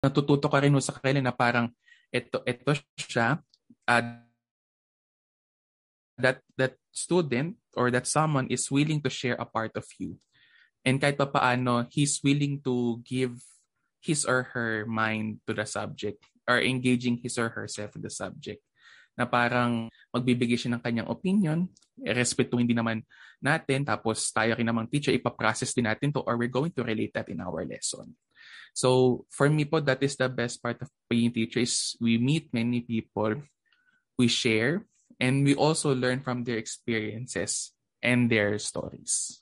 natututo ka rin sa kanila na parang ito ito siya uh, that that student or that someone is willing to share a part of you. And kahit pa paano, he's willing to give his or her mind to the subject or engaging his or herself in the subject. Na parang magbibigay siya ng kanyang opinion, respetuhin din naman natin, tapos tayo rin namang teacher, ipaprocess din natin to or we're going to relate that in our lesson. So for me po, that is the best part of being teacher is we meet many people, we share, and we also learn from their experiences and their stories.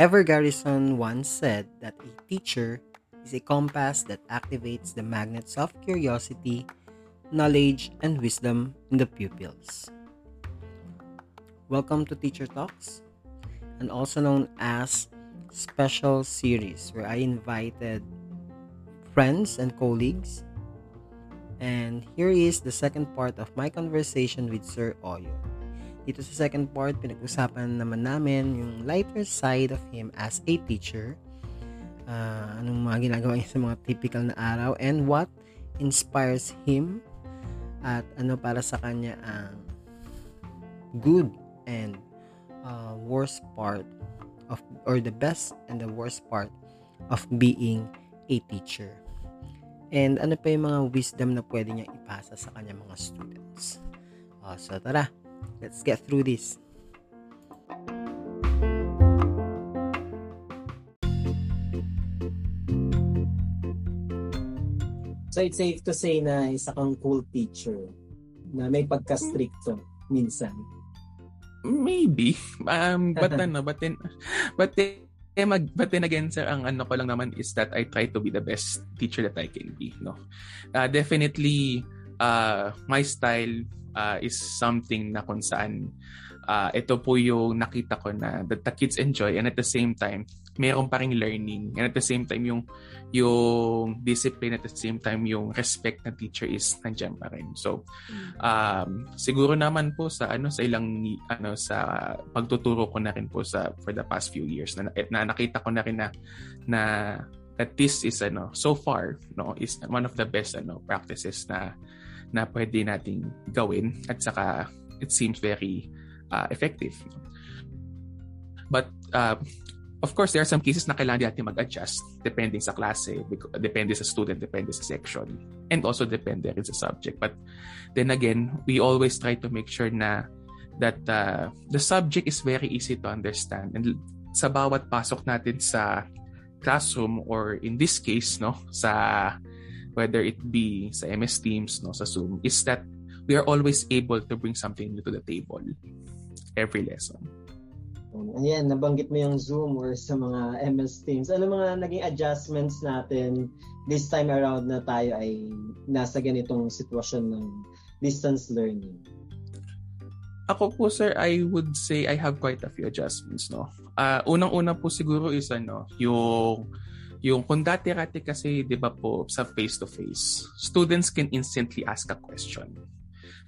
Ever Garrison once said that a teacher is a compass that activates the magnets of curiosity, knowledge, and wisdom in the pupils. Welcome to Teacher Talks, and also known as special series where I invited friends and colleagues. And here is the second part of my conversation with Sir Oyo. Dito sa second part, pinag-usapan naman namin yung lighter side of him as a teacher. Uh, anong mga ginagawa niya sa mga typical na araw and what inspires him at ano para sa kanya ang good and uh, worst part of or the best and the worst part of being a teacher. And ano pa yung mga wisdom na pwede niya ipasa sa kanya mga students. Uh, so tara, let's get through this. So it's safe to say na isa kang cool teacher na may pagka-stricto minsan. Maybe. Um, but ano, but then, but then, eh, mag, but then again, sir, ang ano ko lang naman is that I try to be the best teacher that I can be, no? Uh, definitely, uh, my style uh, is something na kung saan uh, ito po yung nakita ko na that the kids enjoy and at the same time, meron pa rin learning and at the same time yung yung discipline at the same time yung respect ng teacher is nandiyan pa rin. So um, siguro naman po sa ano sa ilang ano sa pagtuturo ko na rin po sa for the past few years na, na nakita ko na rin na na that this is ano so far no is one of the best ano practices na na pwede nating gawin at saka it seems very uh, effective. But uh, of course, there are some cases na kailangan natin mag-adjust depending sa klase, depende sa student, depende sa section, and also depende rin sa subject. But then again, we always try to make sure na that uh, the subject is very easy to understand. And sa bawat pasok natin sa classroom or in this case, no, sa whether it be sa MS Teams, no, sa Zoom, is that we are always able to bring something new to the table every lesson. Ayan, nabanggit mo yung Zoom or sa mga MS Teams. Ano mga naging adjustments natin this time around na tayo ay nasa ganitong sitwasyon ng distance learning? Ako po sir, I would say I have quite a few adjustments, no. Uh, unang-una po siguro is ano, yung yung kung dati-rati kasi 'di ba po sa face to face, students can instantly ask a question.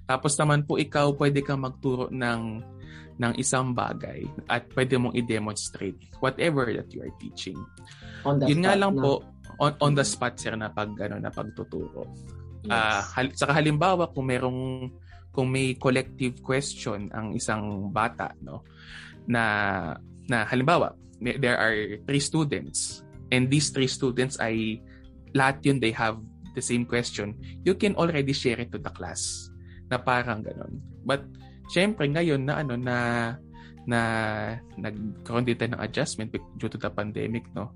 Tapos naman po ikaw pwede kang magturo ng ng isang bagay at pwede mong i-demonstrate whatever that you are teaching. On the Yun spot, nga lang no? po, on, on the spot sir na pag ano na pagtuturo. Yes. Uh, hal- saka halimbawa kung merong kung may collective question ang isang bata no na na halimbawa there are three students and these three students ay lahat yun they have the same question you can already share it to the class na parang ganun but syempre ngayon na ano na na nagkaroon din tayo ng adjustment due to the pandemic no?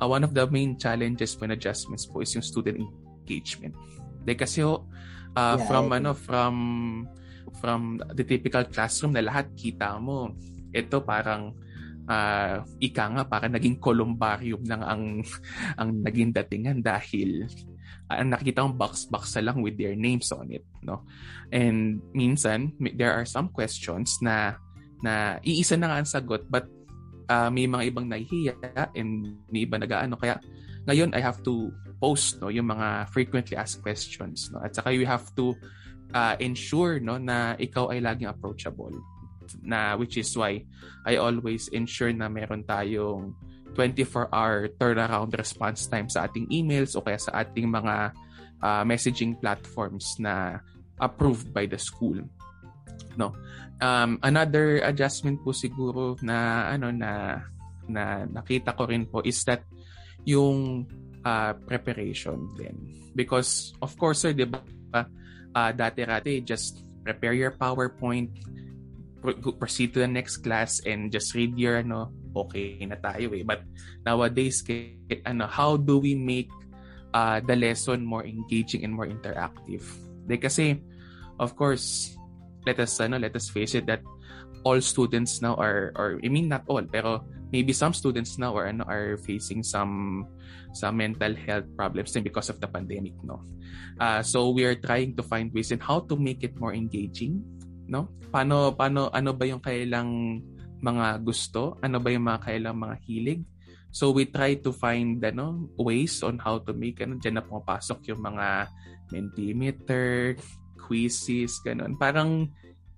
Uh, one of the main challenges when adjustments po is yung student engagement. Like kasi ho, uh, yeah, from ano from from the typical classroom na lahat kita mo. Ito parang uh, ika nga para naging columbarium lang ang ang naging datingan dahil ang nakikita kong box-box lang with their names on it, no? And minsan, there are some questions na na iisa na nga ang sagot but uh, may mga ibang nahihiya and may iba nag-ano. Kaya ngayon, I have to post no, yung mga frequently asked questions. No? At saka you have to uh, ensure no, na ikaw ay laging approachable na which is why I always ensure na meron tayong 24-hour turnaround response time sa ating emails o kaya sa ating mga uh, messaging platforms na approved by the school. No. Um, another adjustment po siguro na ano na na nakita ko rin po is that yung uh, preparation din. Because of course, sir, 'di ba? Uh, dati-rati just prepare your PowerPoint, proceed to the next class and just read your ano, okay na tayo eh. But nowadays, ano, how do we make uh, the lesson more engaging and more interactive? De, kasi, of course, let us ano, let us face it that all students now are or I mean not all pero maybe some students now are ano are facing some some mental health problems because of the pandemic no uh, so we are trying to find ways in how to make it more engaging no paano paano ano ba yung kailang mga gusto? Ano ba yung mga kailang mga hilig? So we try to find ano ways on how to make ano diyan na pumapasok yung mga mentimeter quizzes ganun. Parang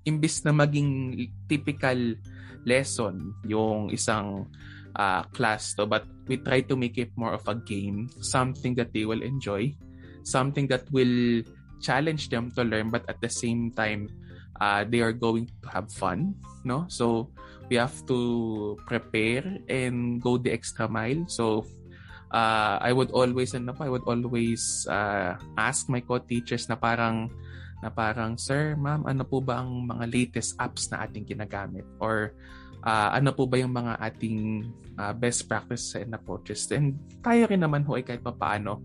imbis na maging typical lesson yung isang uh, class to but we try to make it more of a game something that they will enjoy something that will challenge them to learn but at the same time uh, they are going to have fun no so we have to prepare and go the extra mile so uh, I would always ano I would always uh, ask my co-teachers na parang na parang, Sir, ma'am, ano po ba ang mga latest apps na ating ginagamit? Or uh, ano po ba yung mga ating uh, best practices and approaches? And tayo rin naman ho ay kahit paano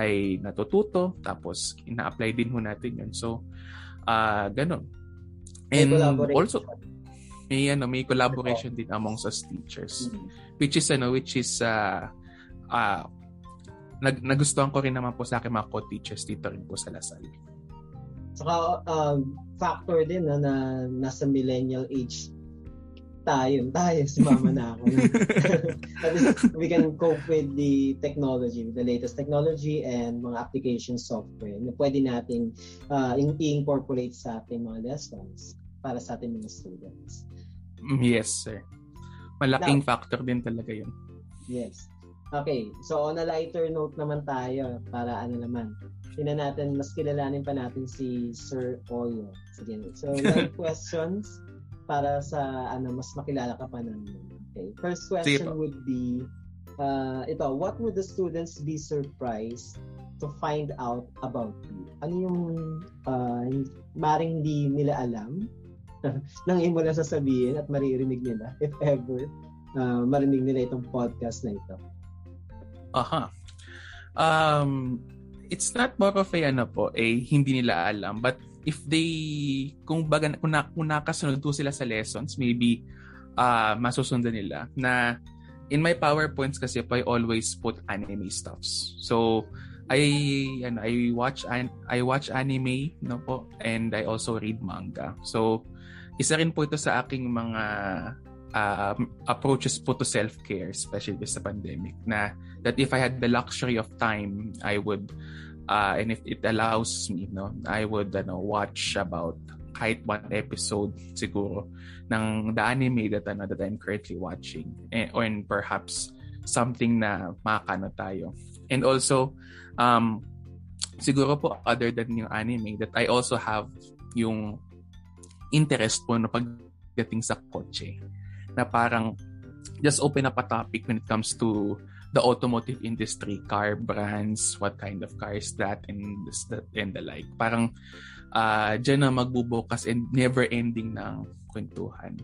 ay natututo, tapos ina-apply din ho natin yun. So, uh, ganun. And also, may ano may collaboration din amongst us teachers mm-hmm. which is ano which is uh, uh, nag nagustuhan ko rin naman po sa akin mga co-teachers dito rin po sa Lasal. Saka um, factor din na, na nasa millennial age tayo, tayo, si mama na ako. we can cope with the technology, the latest technology and mga application software na pwede natin uh, i-incorporate sa ating mga lessons para sa ating mga students. Mm, yes, sir. Malaking Now, factor din talaga yun. Yes. Okay, so on a lighter note naman tayo para ano naman, Tina natin, mas kilalanin pa natin si Sir Oyo. Sige. So, live questions para sa ano mas makilala ka pa namin. Okay. First question would be uh, ito, what would the students be surprised to find out about you? Ano yung uh, maring hindi nila alam nang imo lang sasabihin at maririnig nila if ever uh, marinig nila itong podcast na ito? Aha. Um, it's not more of a ano po, eh, hindi nila alam. But if they, kung baga, kung, na, kung nakasunod po sila sa lessons, maybe uh, masusundan nila na in my PowerPoints kasi po, I always put anime stuffs. So, I ano, I watch I watch anime no po and I also read manga. So isa rin po ito sa aking mga uh, approaches po to self-care especially sa pandemic na that if I had the luxury of time I would uh, and if it allows me, no, I would ano, watch about kahit one episode siguro ng the anime that, ano, that I'm currently watching. Eh, or and perhaps something na makakano tayo. And also, um, siguro po other than yung anime that I also have yung interest po na pagdating sa kotse na parang just open up a topic when it comes to the automotive industry, car brands, what kind of cars that and this, that and the like. Parang uh, dyan na magbubukas and never ending ng kwentuhan.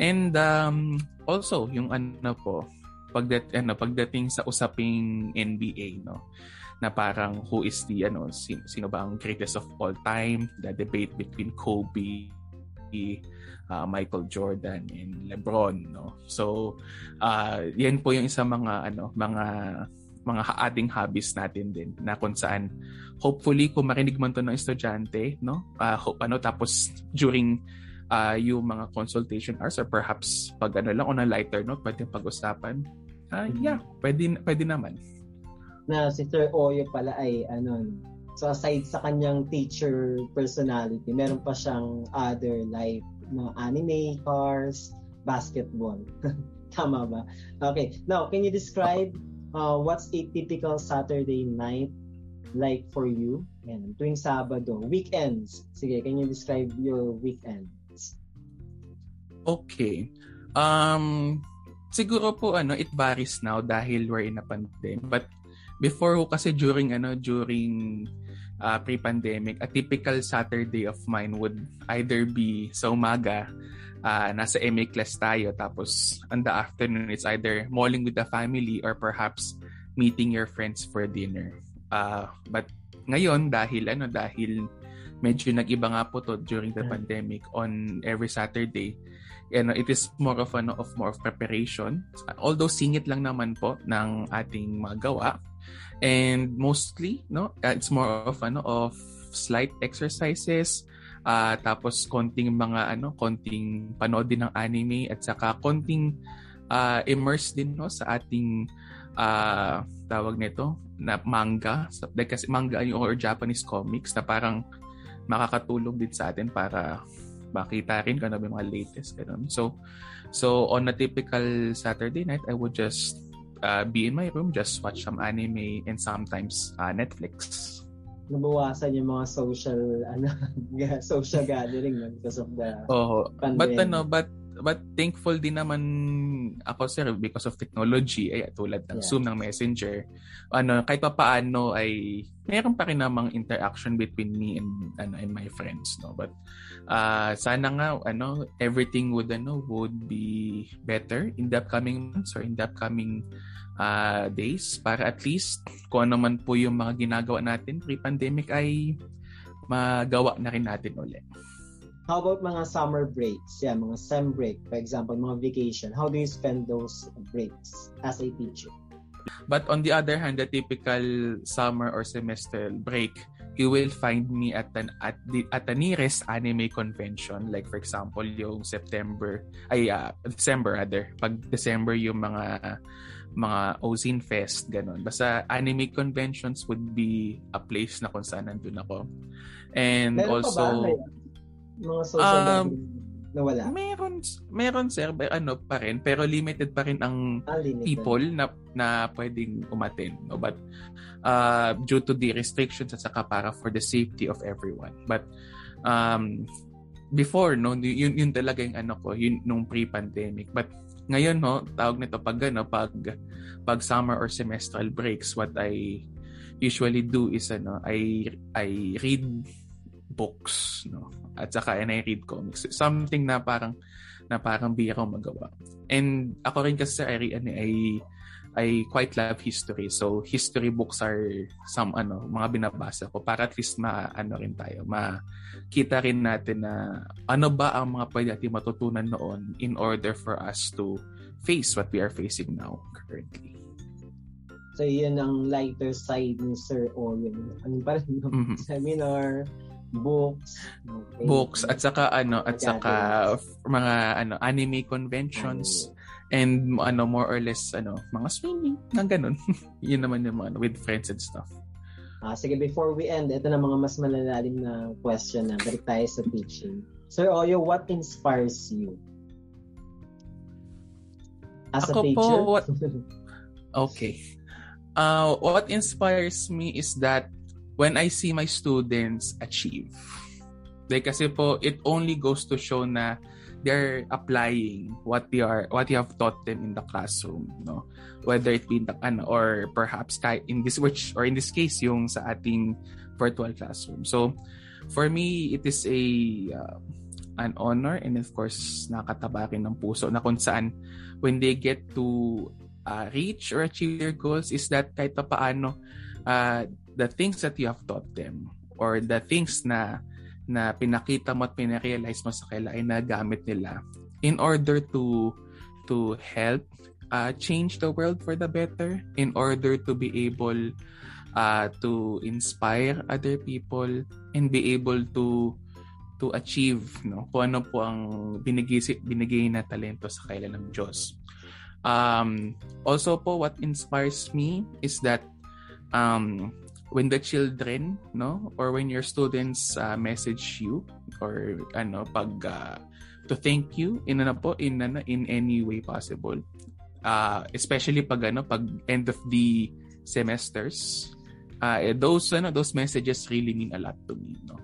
And um, also, yung ano po, pagdat ano pagdating sa usaping NBA no na parang who is the ano sino, sino ba ang greatest of all time the debate between Kobe uh, Michael Jordan and LeBron no? So uh, yan po yung isa mga ano mga mga ating hobbies natin din na kung saan hopefully kung marinig man to ng estudyante no? Uh, hope ano tapos during uh, yung mga consultation hours or perhaps pag ano lang on a lighter note pwede pag-usapan. Uh, yeah pwede pwede naman. Na si Sir Oyo pala ay ano So aside sa kanyang teacher personality, meron pa siyang other life mga anime, cars, basketball. Tama ba? Okay. Now, can you describe uh, what's a typical Saturday night like for you? Yan, tuwing Sabado, weekends. Sige, can you describe your weekends? Okay. Um, siguro po ano, it varies now dahil we're in a pandemic. But before kasi during ano, during uh, pre-pandemic, a typical Saturday of mine would either be sa umaga, uh, nasa MA class tayo, tapos on the afternoon, it's either malling with the family or perhaps meeting your friends for dinner. Uh, but ngayon, dahil ano, dahil medyo nag-iba nga po to during the pandemic on every Saturday, you know, it is more of ano of more of preparation. Although singit lang naman po ng ating mga gawa, And mostly, no, uh, it's more of ano of slight exercises, uh, tapos konting mga ano, konting panood din ng anime at saka konting uh, immerse din no sa ating uh, tawag nito na manga like kasi manga yung or Japanese comics na parang makakatulong din sa atin para makita rin kung ano yung mga latest ganun. So so on a typical Saturday night I would just uh, be in my room, just watch some anime and sometimes uh, Netflix. Nabawasan yung mga social ano social gathering no, because of the oh, But ano, but but thankful din naman ako sir because of technology ay tulad ng yeah. Zoom ng Messenger ano kahit pa paano ay meron pa rin namang interaction between me and ano and my friends no but uh, sana nga ano everything would ano would be better in the upcoming months or in the upcoming uh, days para at least kung ano man po yung mga ginagawa natin pre-pandemic ay magawa na rin natin ulit. How about mga summer breaks? Yeah, mga sem break, for example, mga vacation. How do you spend those breaks as a teacher? But on the other hand, the typical summer or semester break, you will find me at an at the at the nearest anime convention like for example yung September ay uh, December rather pag December yung mga mga Ozine Fest, ganun. Basta anime conventions would be a place na kung saan nandun ako. And Meron also... Pa ba? Mga social um, na wala? Meron, meron sir, ano pa rin, pero limited pa rin ang ah, people na, na pwedeng umattend. No? But uh, due to the restrictions at saka para for the safety of everyone. But um, before, no, yun, yun talaga yung ano ko, yun nung pre-pandemic. But ngayon no tawag nito pag ano pag pag summer or semestral breaks what I usually do is ano I I read books no at saka and I read comics something na parang na parang ko magawa and ako rin kasi sa I, ano, I I quite love history. So history books are some ano, mga binabasa ko para at least ma ano rin tayo, makita rin natin na ano ba ang mga pwede natin matutunan noon in order for us to face what we are facing now currently. So yun ang lighter side ni Sir Owen. Ano pa rin mm-hmm. seminar, books, okay. books at saka ano at saka mga ano anime conventions. Anime And ano more or less ano, mga swimming, nang ganun. Yun naman yung mga ano, with friends and stuff. Ah, sige, before we end, ito na mga mas malalalim na question na. Balik tayo sa teaching. Sir Oyo, what inspires you? As Ako a teacher? Po, what, okay. Uh, what inspires me is that when I see my students achieve. Like kasi po, it only goes to show na they're applying what they are what you have taught them in the classroom no whether it be in the ano or perhaps in this which or in this case yung sa ating virtual classroom so for me it is a uh, an honor and of course nakatabakin ng puso na kung saan when they get to uh, reach or achieve their goals is that kahit pa paano uh, the things that you have taught them or the things na na pinakita mo at pinarealize mo sa kanila ay nagamit nila in order to to help uh, change the world for the better in order to be able uh, to inspire other people and be able to to achieve no kung ano po ang binigay binigay na talento sa kanila ng Diyos. Um, also po what inspires me is that um, when the children no? Or when your students uh, message you or ano pag uh, to thank you in ano po in ano, in any way possible. Uh, especially pag ano pag end of the semesters uh, those ano those messages really mean a lot to me no?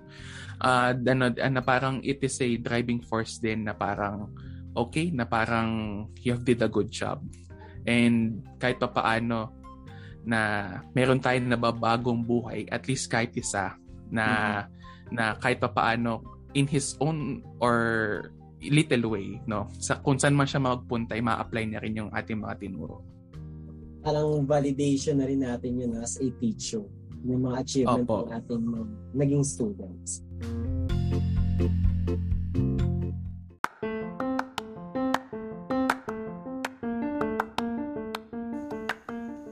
Uh, ano, ano parang it is a driving force din na parang okay na parang you have did a good job. And kahit pa paano na meron tayong nababagong buhay at least kahit isa na mm-hmm. na kahit pa paano in his own or little way no sa kung saan man siya magpunta ay ma-apply niya rin yung ating mga tinuro parang validation na rin natin yun as a teacher yung mga achievement Opo. ng ating mga naging students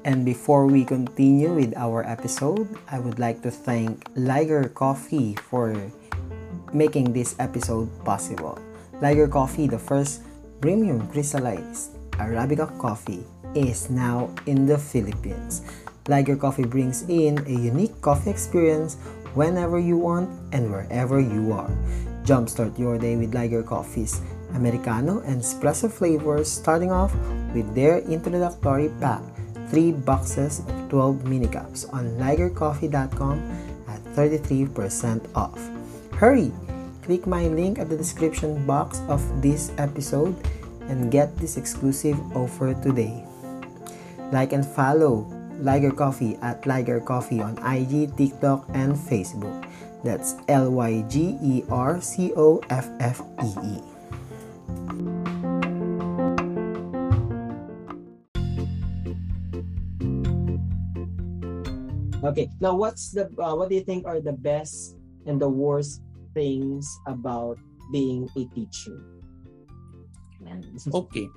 And before we continue with our episode, I would like to thank Liger Coffee for making this episode possible. Liger Coffee, the first premium crystallized Arabica coffee, is now in the Philippines. Liger Coffee brings in a unique coffee experience whenever you want and wherever you are. Jumpstart your day with Liger Coffee's Americano and espresso flavors, starting off with their introductory pack 3 boxes of 12 mini cups on ligercoffee.com at 33% off. Hurry! Click my link at the description box of this episode and get this exclusive offer today. Like and follow Liger Coffee at Liger Coffee on IG, TikTok, and Facebook. That's L Y G E R C O F F E E. Okay. Now, what's the uh, what do you think are the best and the worst things about being a teacher? Okay.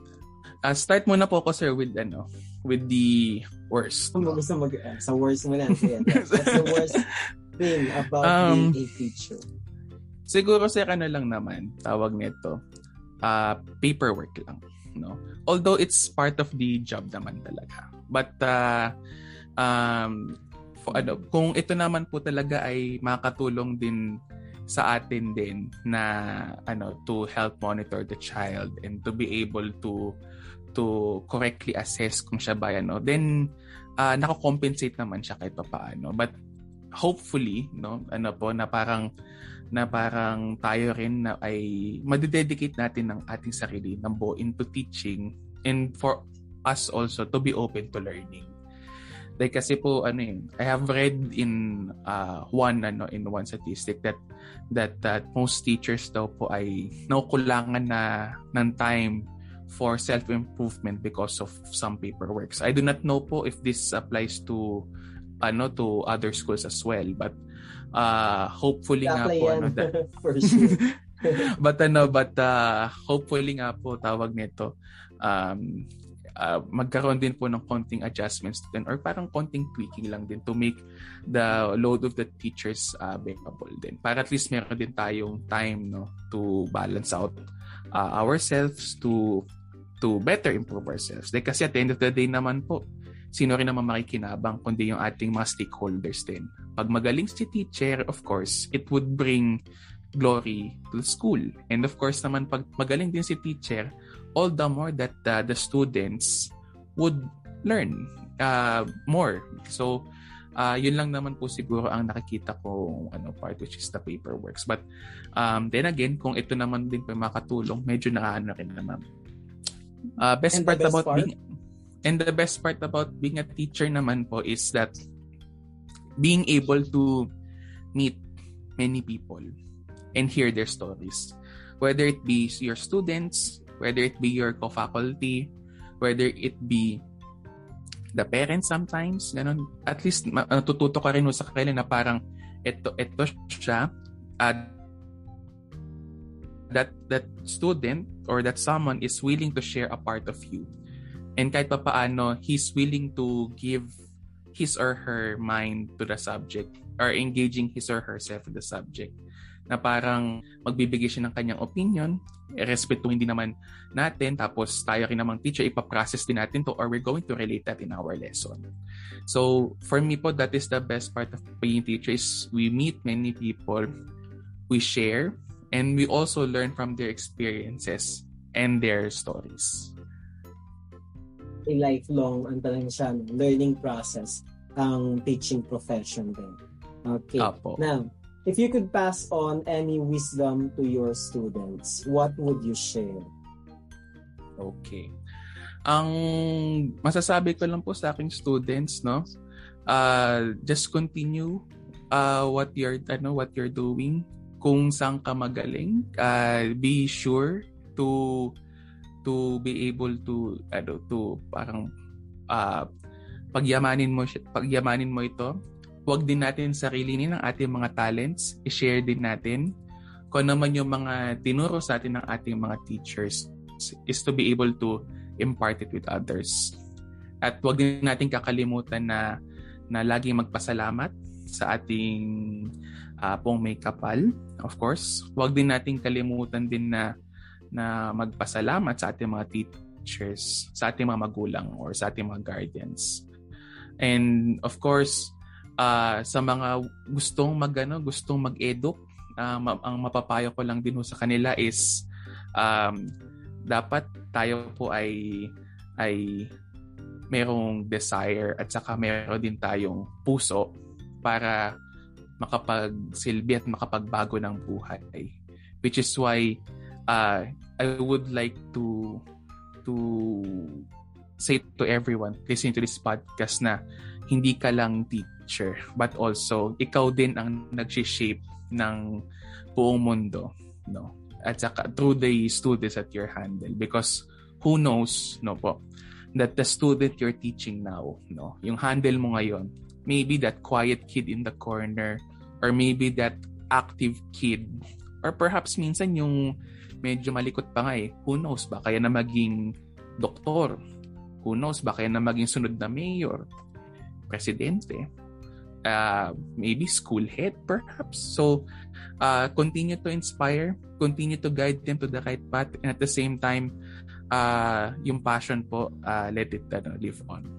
Uh, start muna po ako sir with ano, with the worst. Kung gusto mag uh, sa worst muna. What's the worst thing about um, being a teacher? Siguro sir ano lang naman tawag nito. Uh, paperwork lang, no. Although it's part of the job naman talaga. But uh, um ano, kung ito naman po talaga ay makatulong din sa atin din na ano to help monitor the child and to be able to to correctly assess kung siya ba ano then uh, nako-compensate naman siya kahit paano but hopefully no ano po na parang na parang tayo rin na ay madededicate natin ng ating sarili ng buo into teaching and for us also to be open to learning Like kasi po ano eh, I have read in uh, one ano in one statistic that that that most teachers daw po ay nakukulangan na ng time for self-improvement because of some paperwork. I do not know po if this applies to ano to other schools as well but uh hopefully nga po ano that, for sure. but ano but uh hopefully nga po tawag nito um uh, magkaroon din po ng konting adjustments din or parang konting tweaking lang din to make the load of the teachers uh, bearable din. Para at least meron din tayong time no to balance out uh, ourselves to to better improve ourselves. Like, kasi at the end of the day naman po, sino rin naman makikinabang kundi yung ating mga stakeholders din. Pag magaling si teacher, of course, it would bring glory to the school. And of course naman, pag magaling din si teacher, all the more that uh, the students would learn uh, more. So, uh, yun lang naman po siguro ang nakikita ko ano part which is the paperworks. But um, then again, kung ito naman din po makatulong, medyo nakaano rin naman. Uh, best and part best about part? being and the best part about being a teacher naman po is that being able to meet many people and hear their stories. Whether it be your students, whether it be your co-faculty, whether it be the parents sometimes, ganun. At least natututo ka rin sa kanila na parang ito ito siya uh, that that student or that someone is willing to share a part of you. And kahit pa paano, he's willing to give his or her mind to the subject or engaging his or herself in the subject na parang magbibigay siya ng kanyang opinion, respetuhin din naman natin, tapos tayo rin namang teacher, ipaprocess din natin to or we're going to relate that in our lesson. So, for me po, that is the best part of being teacher is we meet many people, we share, And we also learn from their experiences and their stories. A lifelong, ang talagang siya, no, learning process ang teaching profession din. Okay. Apo. Now, if you could pass on any wisdom to your students, what would you share? Okay. Ang masasabi ko lang po sa aking students, no, uh, just continue uh, what you're ano what you're doing. Kung saan ka magaling, uh, be sure to to be able to ano to parang uh, pagyamanin mo pagyamanin mo ito. Huwag din natin sarilinin ang ating mga talents, i-share din natin. Kung ano naman yung mga tinuro sa atin ng ating mga teachers is to be able to impart it with others. At huwag din natin kakalimutan na na laging magpasalamat sa ating uh, pong may kapal, of course. Huwag din natin kalimutan din na na magpasalamat sa ating mga teachers, sa ating mga magulang or sa ating mga guardians. And of course, uh, sa mga gustong magano, gustong mag-edu, uh, ma- ang mapapayo ko lang din sa kanila is um, dapat tayo po ay ay merong desire at saka meron din tayong puso para makapagsilbi at makapagbago ng buhay. Which is why uh, I would like to to say to everyone listening to this podcast na hindi ka lang teacher but also ikaw din ang nag-shape ng buong mundo no? At saka through the students at your handle because who knows no po that the student you're teaching now no? Yung handle mo ngayon maybe that quiet kid in the corner or maybe that active kid or perhaps minsan yung medyo malikot pa nga eh. Who knows ba kaya na maging doktor? Who knows ba kaya na maging sunod na mayor presidente uh, maybe school head perhaps so uh, continue to inspire continue to guide them to the right path and at the same time uh, yung passion po uh, let it ano, live on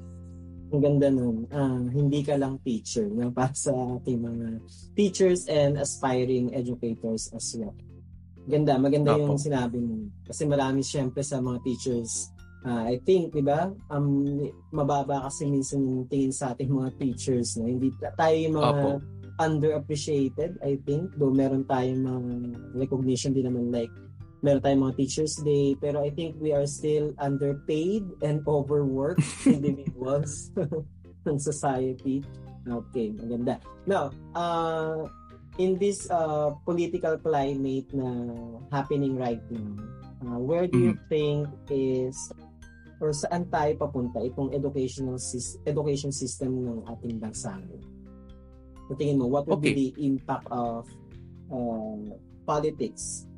Ang ganda nun. Ah, hindi ka lang teacher no? para sa ating mga teachers and aspiring educators as well. Ganda, maganda Opo. yung sinabi mo. Kasi marami siyempre sa mga teachers, ah, I think, di ba, um, mababa kasi minsan yung tingin sa ating mga teachers. No? Hindi tayo yung mga Opo. underappreciated, I think. Though meron tayong mga recognition din naman like meron tayong mga Teachers Day, pero I think we are still underpaid and overworked individuals ng society. Okay, maganda. Now, uh, in this uh, political climate na happening right now, uh, where do you think is or saan tayo papunta itong educational education system ng ating bansa? Sa tingin mo, what would be Okay. the impact of uh, politics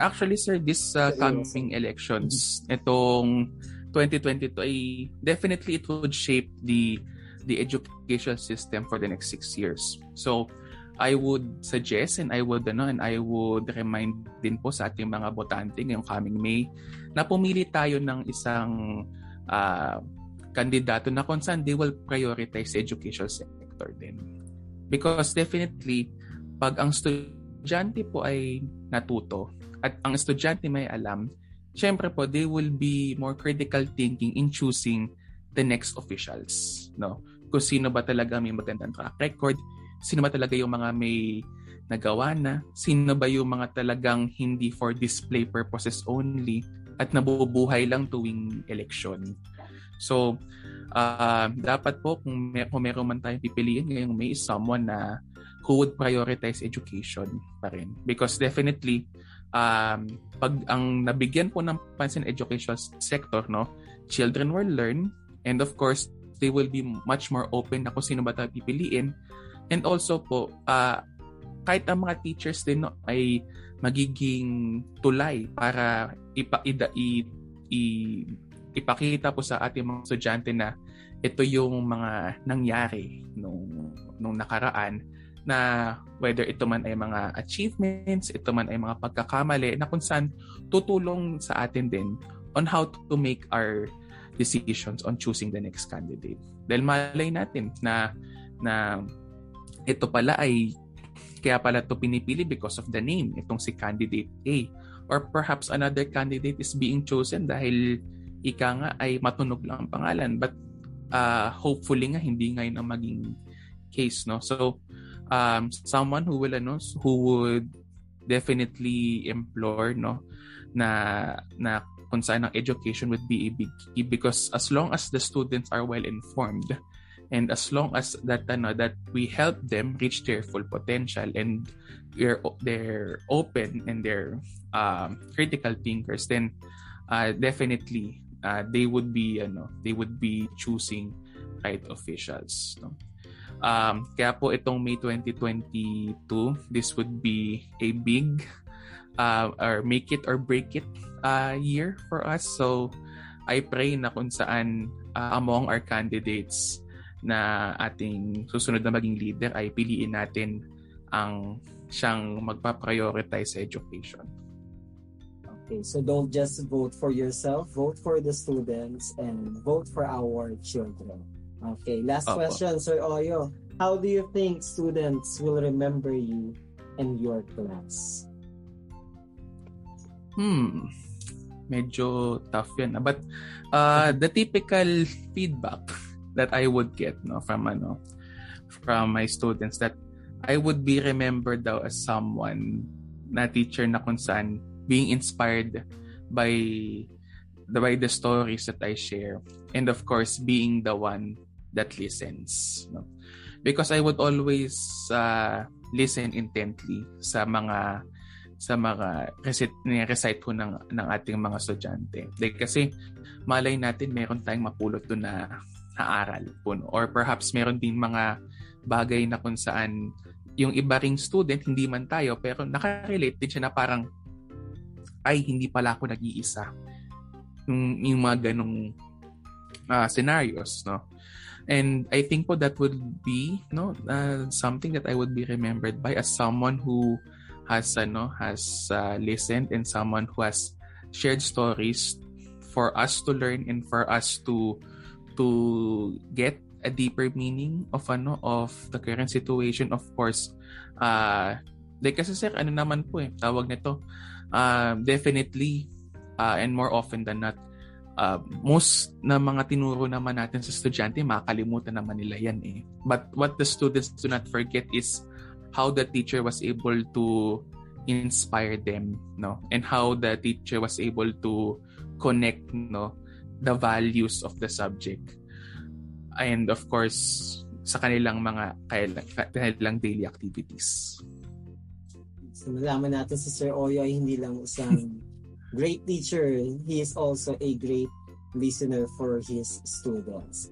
Actually, sir, this uh, coming elections, itong 2022 ay definitely it would shape the the education system for the next six years. So, I would suggest and I would ano and I would remind din po sa ating mga botante ngayong coming May na pumili tayo ng isang ah, kandidato na kung saan they will prioritize the education sector din. Because definitely, pag ang estudyante po ay natuto at ang estudyante may alam, syempre po, they will be more critical thinking in choosing the next officials. No? Kung sino ba talaga may magandang track record, sino ba talaga yung mga may nagawa na, sino ba yung mga talagang hindi for display purposes only at nabubuhay lang tuwing eleksyon. So, ah, dapat po kung, may, kung meron man tayong pipiliin ngayong may someone na who would prioritize education pa rin. Because definitely, um, pag ang nabigyan po ng pansin education sector, no, children will learn and of course, they will be much more open na kung sino ba tayo pipiliin. And also po, ah, kahit ang mga teachers din no, ay magiging tulay para ipa, i, i- ipakita po sa ating mga estudyante na ito yung mga nangyari nung, nung nakaraan na whether ito man ay mga achievements, ito man ay mga pagkakamali na kung saan tutulong sa atin din on how to make our decisions on choosing the next candidate. Dahil malay natin na na ito pala ay kaya pala to pinipili because of the name, itong si candidate A. Or perhaps another candidate is being chosen dahil ika nga ay matunog lang ang pangalan. But uh, hopefully nga hindi ngayon ang maging case. No? So, um, someone who will ano, who would definitely implore no na na kung saan ang education would be a big key because as long as the students are well informed and as long as that ano that we help them reach their full potential and they're they're open and they're um, critical thinkers then uh, definitely uh, they would be ano they would be choosing right officials no Um, kaya po itong May 2022, this would be a big uh, or make it or break it uh, year for us. So I pray na kung saan uh, among our candidates na ating susunod na maging leader ay piliin natin ang siyang magpa-prioritize sa education. Okay, so don't just vote for yourself, vote for the students and vote for our children. Okay, last Opo. question, Sir Oyo. How do you think students will remember you and your class? Hmm, medyo tough yan. ah. But uh, the typical feedback that I would get no from ano from my students that I would be remembered daw as someone na teacher na kung saan being inspired by the by the stories that I share and of course being the one that listens no because I would always uh, listen intently sa mga sa mga recite, recite ko ng, ng ating mga estudyante. Like, kasi malay natin meron tayong mapulot doon na, na aral po. Or perhaps meron din mga bagay na kung saan yung iba ring student, hindi man tayo, pero nakarelate din siya na parang ay, hindi pala ako nag-iisa. Yung, yung mga ganong uh, scenarios, no? And I think po that would be no uh, something that I would be remembered by as someone who has ano has uh, listened and someone who has shared stories for us to learn and for us to to get a deeper meaning of ano of the current situation of course. Uh like kasi sir ano naman po eh tawag nito. Uh, definitely uh, and more often than not uh, most na mga tinuro naman natin sa estudyante makakalimutan naman nila yan eh. But what the students do not forget is how the teacher was able to inspire them no? And how the teacher was able to connect no the values of the subject and of course sa kanilang mga kanilang daily activities So malaman natin si Sir Oyo ay hindi lang isang great teacher, he is also a great listener for his students.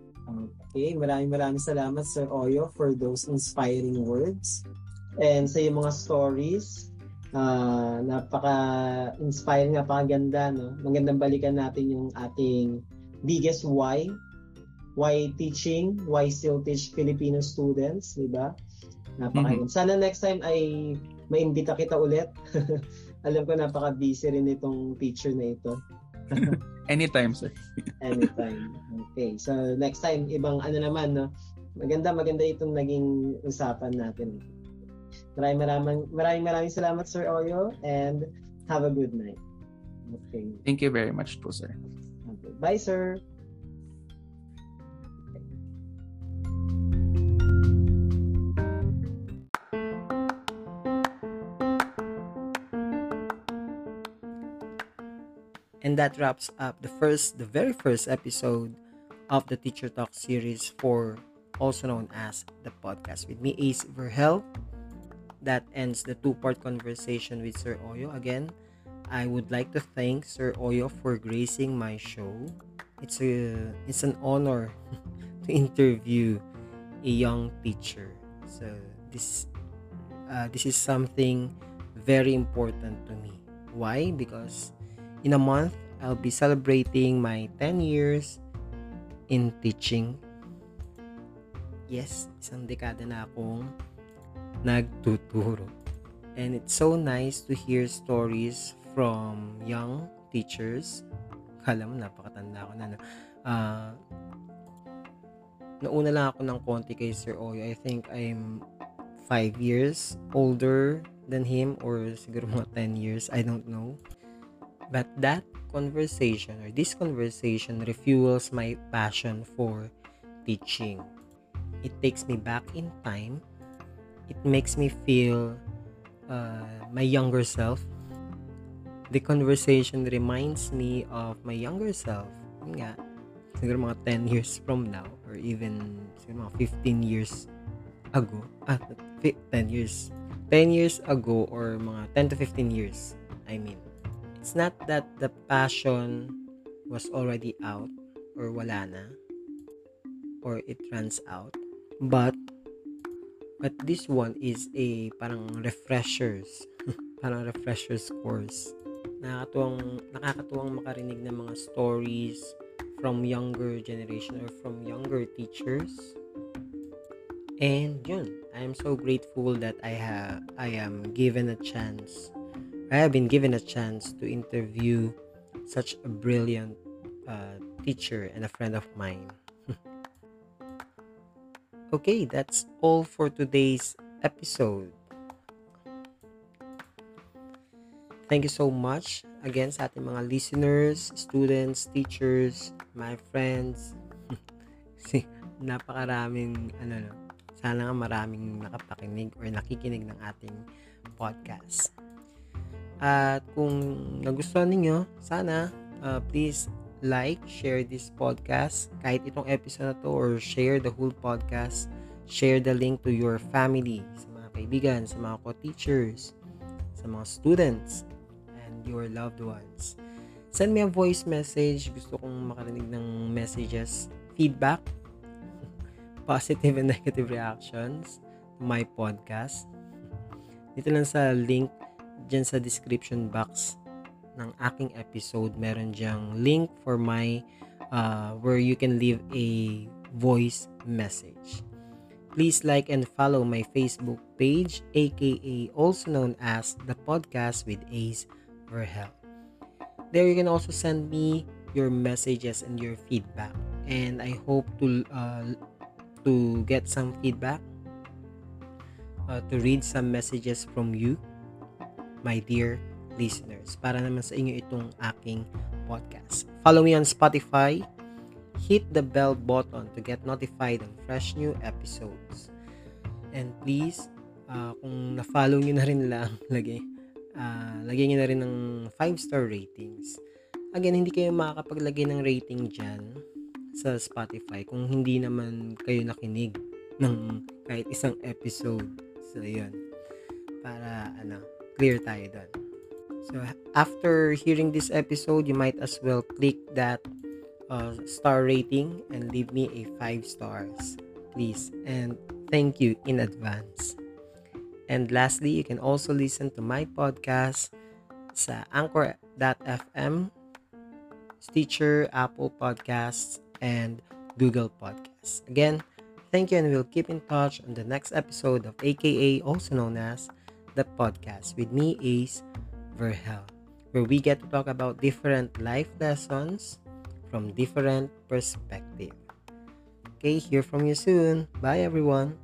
Okay, maraming maraming salamat Sir Oyo for those inspiring words and sa iyong mga stories. Uh, napaka-inspiring, napakaganda. No? Magandang balikan natin yung ating biggest why. Why teaching? Why still teach Filipino students? Diba? Napakaganda. Mhm. Sana next time ay maimbita kita ulit. Alam ko napaka-busy rin itong teacher na ito. anytime sir Anytime. Okay. So next time, ibang ano naman, no? Maganda, maganda itong naging usapan natin. Maraming maraming, maraming, maraming salamat, Sir Oyo, and have a good night. Okay. thank you very much po sir okay. Bye, sir. And that wraps up the first, the very first episode of the Teacher Talk series for also known as the podcast with me, Ace Verhel. That ends the two-part conversation with Sir Oyo. Again, I would like to thank Sir Oyo for gracing my show. It's a it's an honor to interview a young teacher. So this uh, this is something very important to me. Why? Because in a month, I'll be celebrating my 10 years in teaching. Yes, isang dekada na akong nagtuturo. And it's so nice to hear stories from young teachers. Kala mo, napakatanda ko na. No? Uh, nauna lang ako ng konti kay Sir Oyo. I think I'm 5 years older than him or siguro mga 10 years, I don't know. But that conversation or this conversation refuels my passion for teaching. It takes me back in time. It makes me feel uh, my younger self. The conversation reminds me of my younger self. Nga, siguro mga 10 years from now or even siguro mga 15 years ago. Ah, 10 years. 10 years ago or mga 10 to 15 years, I mean. It's not that the passion was already out or wala na or it runs out. But but this one is a parang refreshers. parang refreshers course. Nakakatuwang nakakatuwang makarinig ng mga stories from younger generation or from younger teachers. And yun, I am so grateful that I have I am given a chance. I have been given a chance to interview such a brilliant uh, teacher and a friend of mine. Okay, that's all for today's episode. Thank you so much again sa ating mga listeners, students, teachers, my friends. Kasi napakaraming ano no. Sana nga maraming nakapakinig or nakikinig ng ating podcast. At kung nagustuhan ninyo, sana uh, please like, share this podcast kahit itong episode na to or share the whole podcast. Share the link to your family, sa mga kaibigan, sa mga co-teachers, sa mga students, and your loved ones. Send me a voice message. Gusto kong makarinig ng messages, feedback, positive and negative reactions to my podcast. Dito lang sa link dyan sa description box ng aking episode, meron diyang link for my uh, where you can leave a voice message. Please like and follow my Facebook page, aka also known as the podcast with Ace Verhel. There you can also send me your messages and your feedback. And I hope to uh, to get some feedback, uh, to read some messages from you, my dear listeners, para naman sa inyo itong aking podcast. Follow me on Spotify. Hit the bell button to get notified on fresh new episodes. And please, uh, kung na-follow nyo na rin lang, lagay, uh, lagyan nyo na rin ng 5-star ratings. Again, hindi kayo makakapaglagay ng rating dyan sa Spotify kung hindi naman kayo nakinig ng kahit isang episode. So, yun. Para, ano, clear tayo doon. So, after hearing this episode, you might as well click that uh, star rating and leave me a 5 stars, please. And thank you in advance. And lastly, you can also listen to my podcast sa Anchor.fm, Stitcher, Apple Podcasts, and Google Podcasts. Again, thank you and we'll keep in touch on the next episode of AKA, also known as the podcast with me, Ace Verhel, where we get to talk about different life lessons from different perspective. Okay, hear from you soon. Bye everyone.